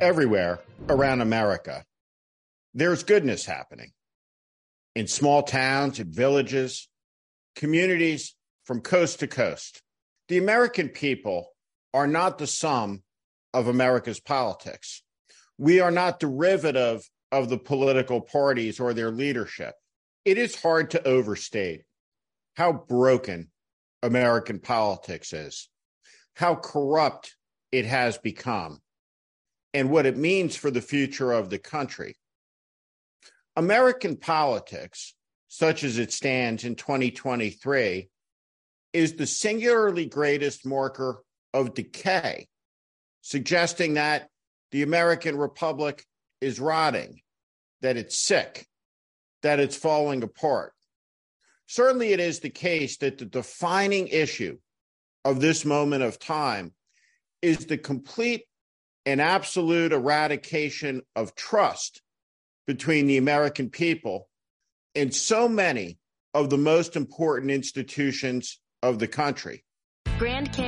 Everywhere around America, there's goodness happening. In small towns and villages, communities from coast to coast. The American people are not the sum of America's politics. We are not derivative of the political parties or their leadership. It is hard to overstate how broken American politics is, how corrupt it has become, and what it means for the future of the country. American politics, such as it stands in 2023, is the singularly greatest marker of decay, suggesting that the American Republic is rotting, that it's sick, that it's falling apart. Certainly, it is the case that the defining issue of this moment of time is the complete and absolute eradication of trust between the American people and so many of the most important institutions of the country. Grand Canyon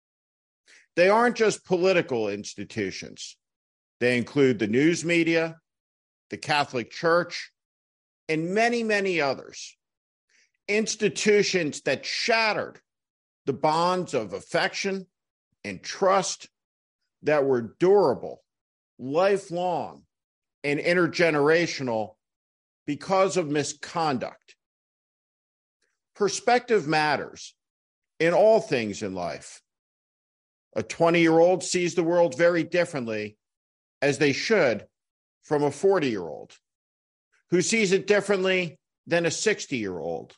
They aren't just political institutions. They include the news media, the Catholic Church, and many, many others. Institutions that shattered the bonds of affection and trust that were durable, lifelong, and intergenerational because of misconduct. Perspective matters in all things in life. A 20 year old sees the world very differently, as they should, from a 40 year old who sees it differently than a 60 year old,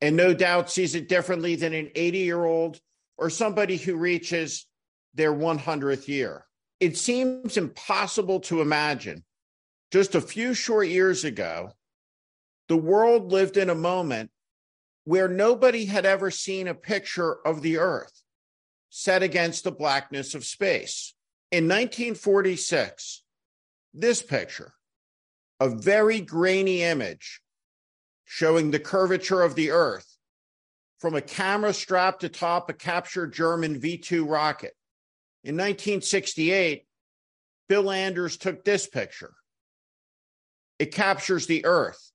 and no doubt sees it differently than an 80 year old or somebody who reaches their 100th year. It seems impossible to imagine just a few short years ago, the world lived in a moment where nobody had ever seen a picture of the earth set against the blackness of space. In 1946, this picture, a very grainy image showing the curvature of the earth from a camera strapped atop a captured German V 2 rocket. In 1968, Bill Anders took this picture. It captures the earth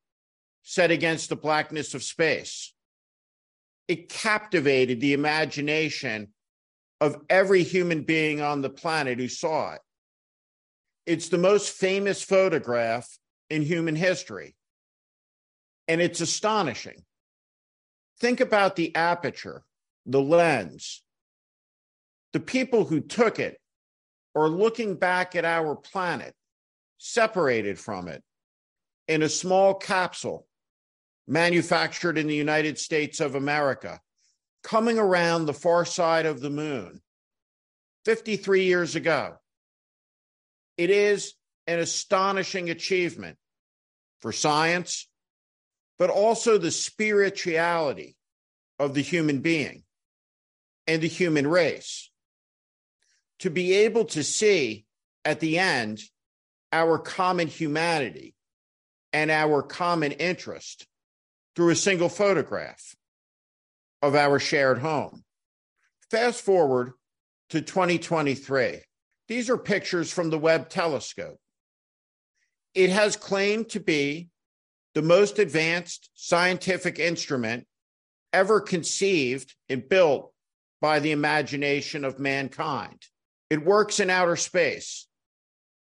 set against the blackness of space. It captivated the imagination of every human being on the planet who saw it. It's the most famous photograph in human history. And it's astonishing. Think about the aperture, the lens. The people who took it are looking back at our planet, separated from it, in a small capsule manufactured in the United States of America coming around the far side of the moon 53 years ago. It is an astonishing achievement for science, but also the spirituality of the human being and the human race. To be able to see at the end our common humanity and our common interest through a single photograph of our shared home. Fast forward to 2023. These are pictures from the Webb telescope. It has claimed to be the most advanced scientific instrument ever conceived and built by the imagination of mankind. It works in outer space.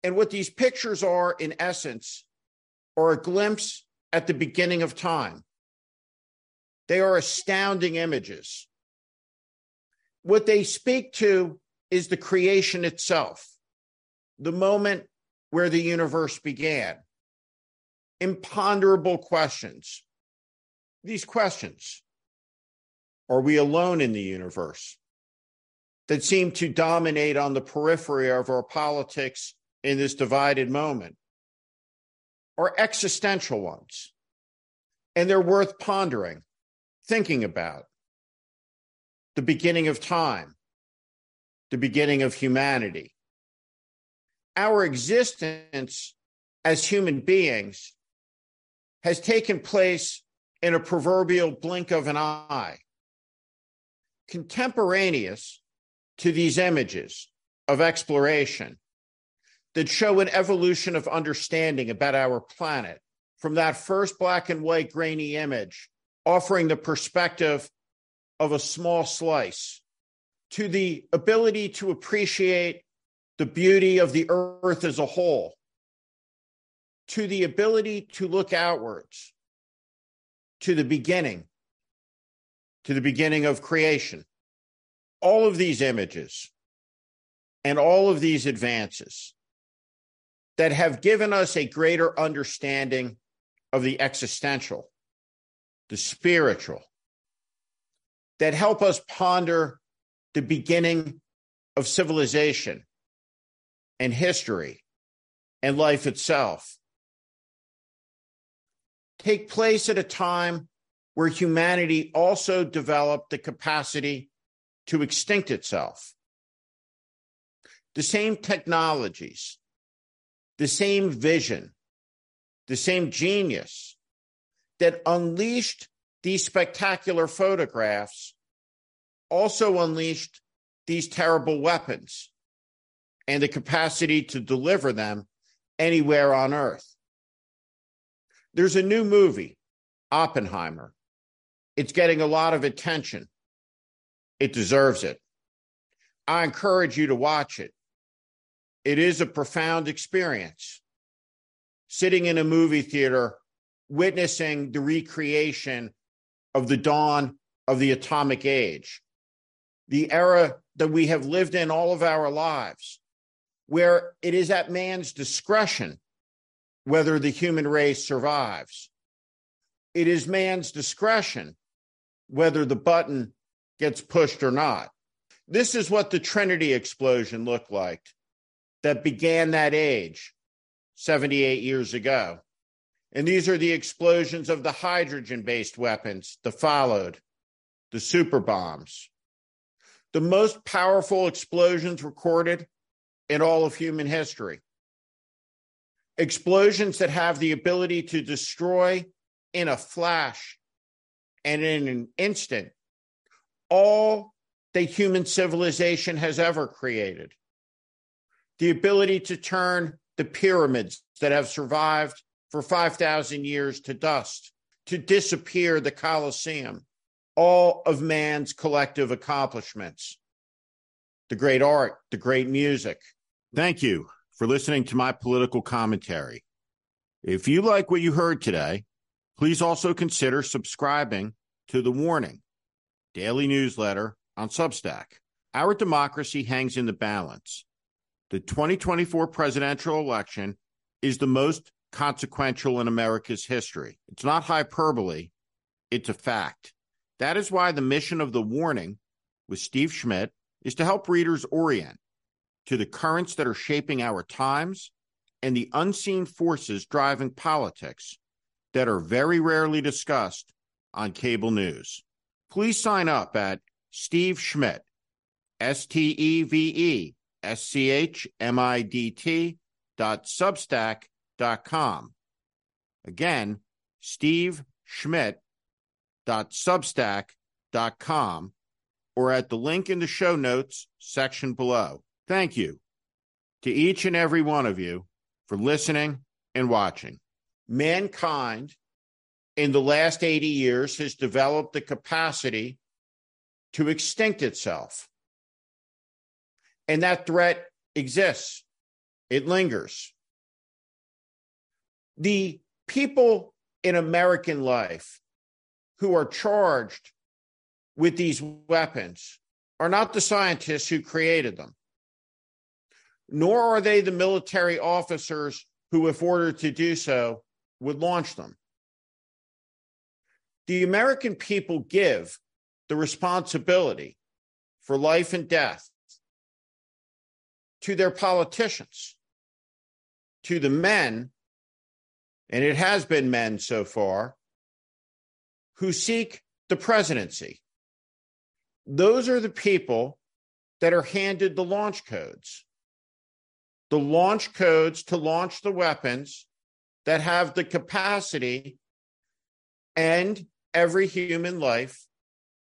And what these pictures are, in essence, are a glimpse at the beginning of time. They are astounding images. What they speak to is the creation itself, the moment where the universe began. Imponderable questions. These questions Are we alone in the universe? That seem to dominate on the periphery of our politics in this divided moment are existential ones. And they're worth pondering, thinking about. The beginning of time, the beginning of humanity. Our existence as human beings has taken place in a proverbial blink of an eye. Contemporaneous to these images of exploration that show an evolution of understanding about our planet from that first black and white grainy image, offering the perspective of a small slice, to the ability to appreciate the beauty of the earth as a whole, to the ability to look outwards, to the beginning, to the beginning of creation. All of these images and all of these advances that have given us a greater understanding of the existential, the spiritual, that help us ponder the beginning of civilization and history and life itself. Take place at a time where humanity also developed the capacity to extinct itself. The same technologies, the same vision, the same genius that unleashed these spectacular photographs also unleashed these terrible weapons and the capacity to deliver them anywhere on earth. There's a new movie, Oppenheimer. It's getting a lot of attention. It deserves it. I encourage you to watch it. It is a profound experience. Sitting in a movie theater, witnessing the recreation of the dawn of the atomic age, the era that we have lived in all of our lives, where it is at man's discretion whether the human race survives. It is man's discretion whether the button gets pushed or not. This is what the Trinity explosion looked like that began that age 78 years ago. And these are the explosions of the hydrogen based weapons that followed, the super bombs. The most powerful explosions recorded in all of human history. Explosions that have the ability to destroy in a flash and in an instant all that human civilization has ever created the ability to turn the pyramids that have survived for 5,000 years to dust, to disappear the Colosseum, all of man's collective accomplishments, the great art, the great music. Thank you for listening to my political commentary. If you like what you heard today, please also consider subscribing to The Warning, daily newsletter on Substack. Our democracy hangs in the balance the 2024 presidential election is the most consequential in America's history. It's not hyperbole, it's a fact. That is why the mission of The Warning with Steve Schmidt is to help readers orient to the currents that are shaping our times and the unseen forces driving politics that are very rarely discussed on cable news. Please sign up at Steve Schmidt, S T E V E dot substack dot com. Again, Steve Schmidt dot substack dot com or at the link in the show notes section below. Thank you to each and every one of you for listening and watching. Mankind in the last 80 years has developed the capacity to extinct itself. And that threat exists, it lingers. The people in American life who are charged with these weapons are not the scientists who created them, nor are they the military officers who, if ordered to do so, would launch them. The American people give the responsibility for life and death to their politicians, to the men, and it has been men so far, who seek the presidency. Those are the people that are handed the launch codes. The launch codes to launch the weapons that have the capacity and every human life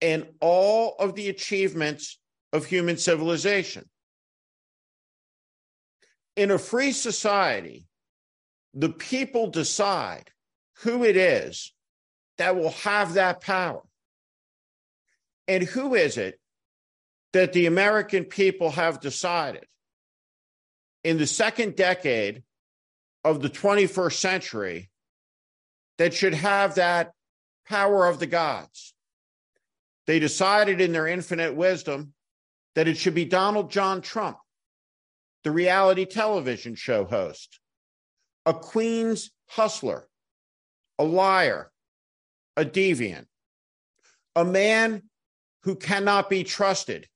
and all of the achievements of human civilization. In a free society, the people decide who it is that will have that power. And who is it that the American people have decided in the second decade of the 21st century that should have that power of the gods? They decided in their infinite wisdom that it should be Donald John Trump, the reality television show host, a Queens hustler, a liar, a deviant, a man who cannot be trusted,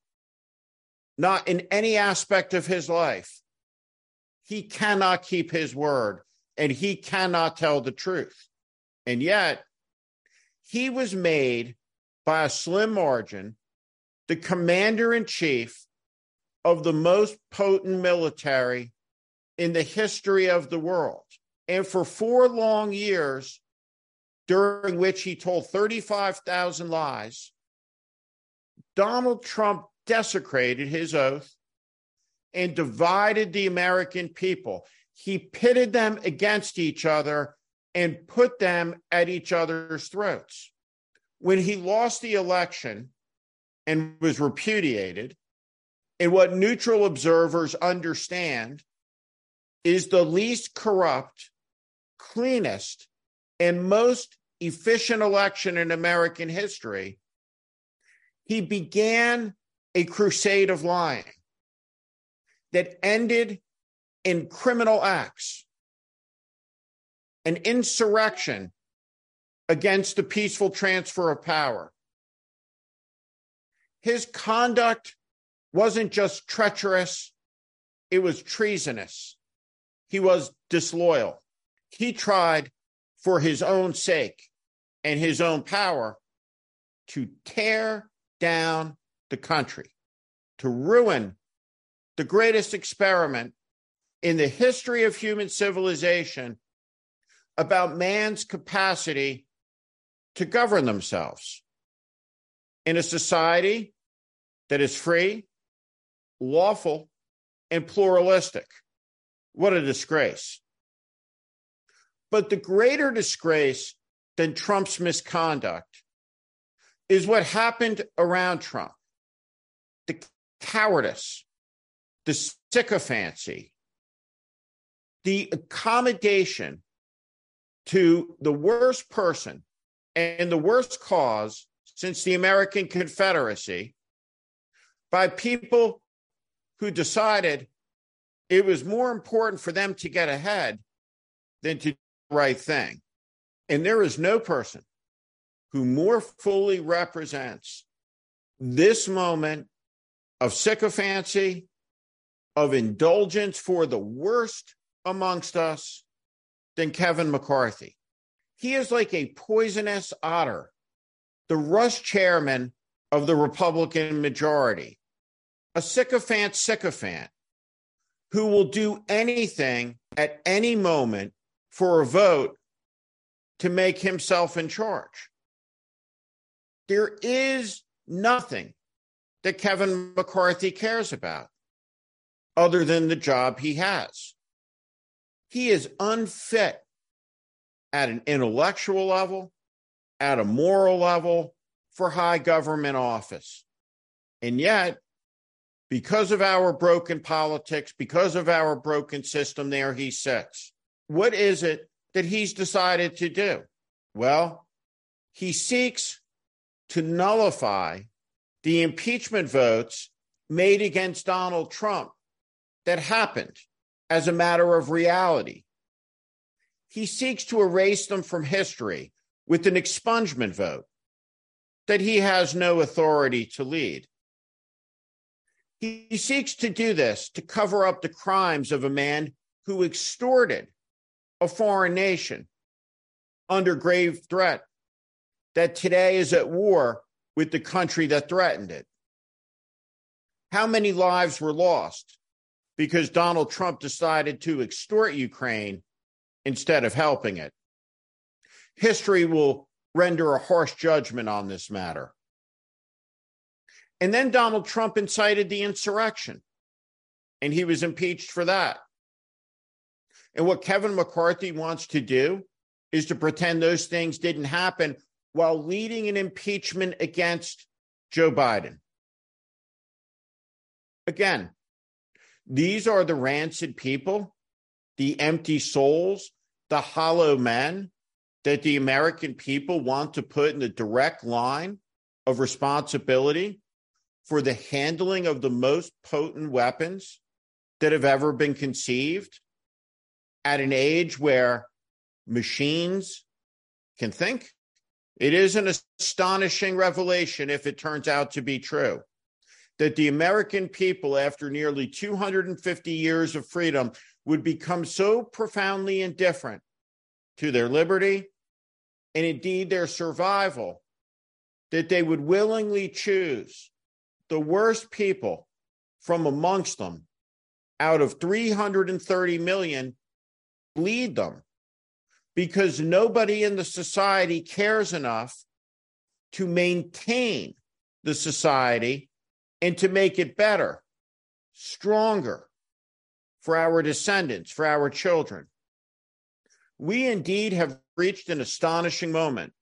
not in any aspect of his life. He cannot keep his word and he cannot tell the truth. And yet, he was made by a slim margin the commander in chief of the most potent military in the history of the world. And for four long years, during which he told 35,000 lies, Donald Trump desecrated his oath and divided the American people. He pitted them against each other and put them at each other's throats. When he lost the election and was repudiated, and what neutral observers understand is the least corrupt, cleanest, and most efficient election in American history, he began a crusade of lying that ended in criminal acts, an insurrection against the peaceful transfer of power. His conduct wasn't just treacherous, it was treasonous. He was disloyal. He tried for his own sake and his own power to tear down the country, to ruin the greatest experiment in the history of human civilization about man's capacity to govern themselves in a society that is free, lawful, and pluralistic. What a disgrace. But the greater disgrace than Trump's misconduct is what happened around Trump the cowardice, the sycophancy, the accommodation to the worst person and the worst cause since the American Confederacy by people who decided it was more important for them to get ahead than to do the right thing. And there is no person who more fully represents this moment of sycophancy, of indulgence for the worst amongst us than Kevin McCarthy. He is like a poisonous otter, the Rush chairman of the Republican majority, a sycophant sycophant who will do anything at any moment for a vote to make himself in charge. There is nothing that Kevin McCarthy cares about other than the job he has. He is unfit at an intellectual level, at a moral level for high government office. And yet, because of our broken politics, because of our broken system, there he sits. What is it that he's decided to do? Well, he seeks to nullify the impeachment votes made against Donald Trump that happened as a matter of reality. He seeks to erase them from history with an expungement vote that he has no authority to lead. He seeks to do this to cover up the crimes of a man who extorted a foreign nation under grave threat that today is at war with the country that threatened it. How many lives were lost because Donald Trump decided to extort Ukraine instead of helping it? History will render a harsh judgment on this matter. And then Donald Trump incited the insurrection, and he was impeached for that. And what Kevin McCarthy wants to do is to pretend those things didn't happen while leading an impeachment against Joe Biden. Again, these are the rancid people, the empty souls, the hollow men that the American people want to put in the direct line of responsibility for the handling of the most potent weapons that have ever been conceived at an age where machines can think. It is an astonishing revelation if it turns out to be true that the American people, after nearly 250 years of freedom, would become so profoundly indifferent to their liberty and indeed their survival that they would willingly choose the worst people from amongst them out of 330 million bleed them because nobody in the society cares enough to maintain the society and to make it better, stronger for our descendants, for our children. We indeed have reached an astonishing moment.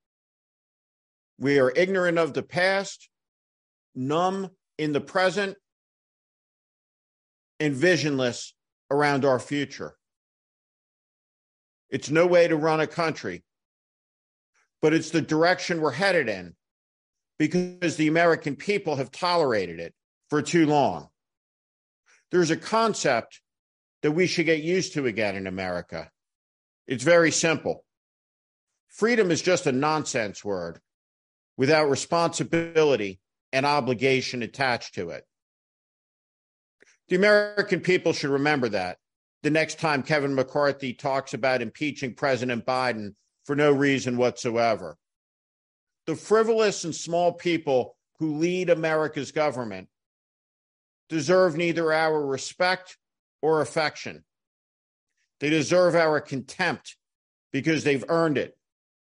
We are ignorant of the past numb in the present, and visionless around our future. It's no way to run a country, but it's the direction we're headed in because the American people have tolerated it for too long. There's a concept that we should get used to again in America. It's very simple. Freedom is just a nonsense word without responsibility and obligation attached to it. The American people should remember that the next time Kevin McCarthy talks about impeaching President Biden for no reason whatsoever. The frivolous and small people who lead America's government deserve neither our respect or affection. They deserve our contempt because they've earned it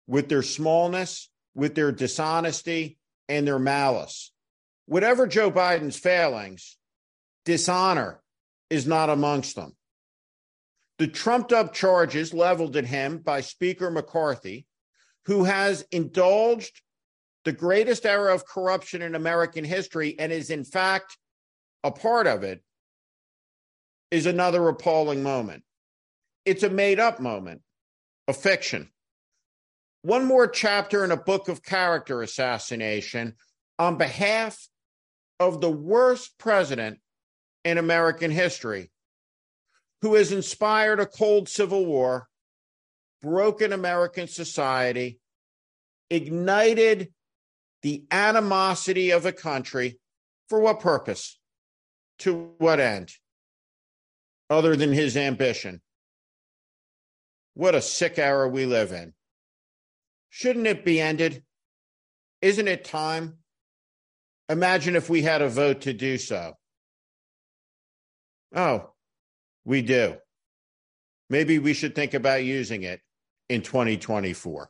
with their smallness, with their dishonesty, and their malice. Whatever Joe Biden's failings, dishonor is not amongst them. The trumped up charges leveled at him by Speaker McCarthy, who has indulged the greatest era of corruption in American history and is, in fact, a part of it, is another appalling moment. It's a made up moment, a fiction one more chapter in a book of character assassination on behalf of the worst president in American history, who has inspired a cold civil war, broken American society, ignited the animosity of a country for what purpose? To what end? Other than his ambition. What a sick era we live in. Shouldn't it be ended? Isn't it time? Imagine if we had a vote to do so. Oh, we do. Maybe we should think about using it in 2024.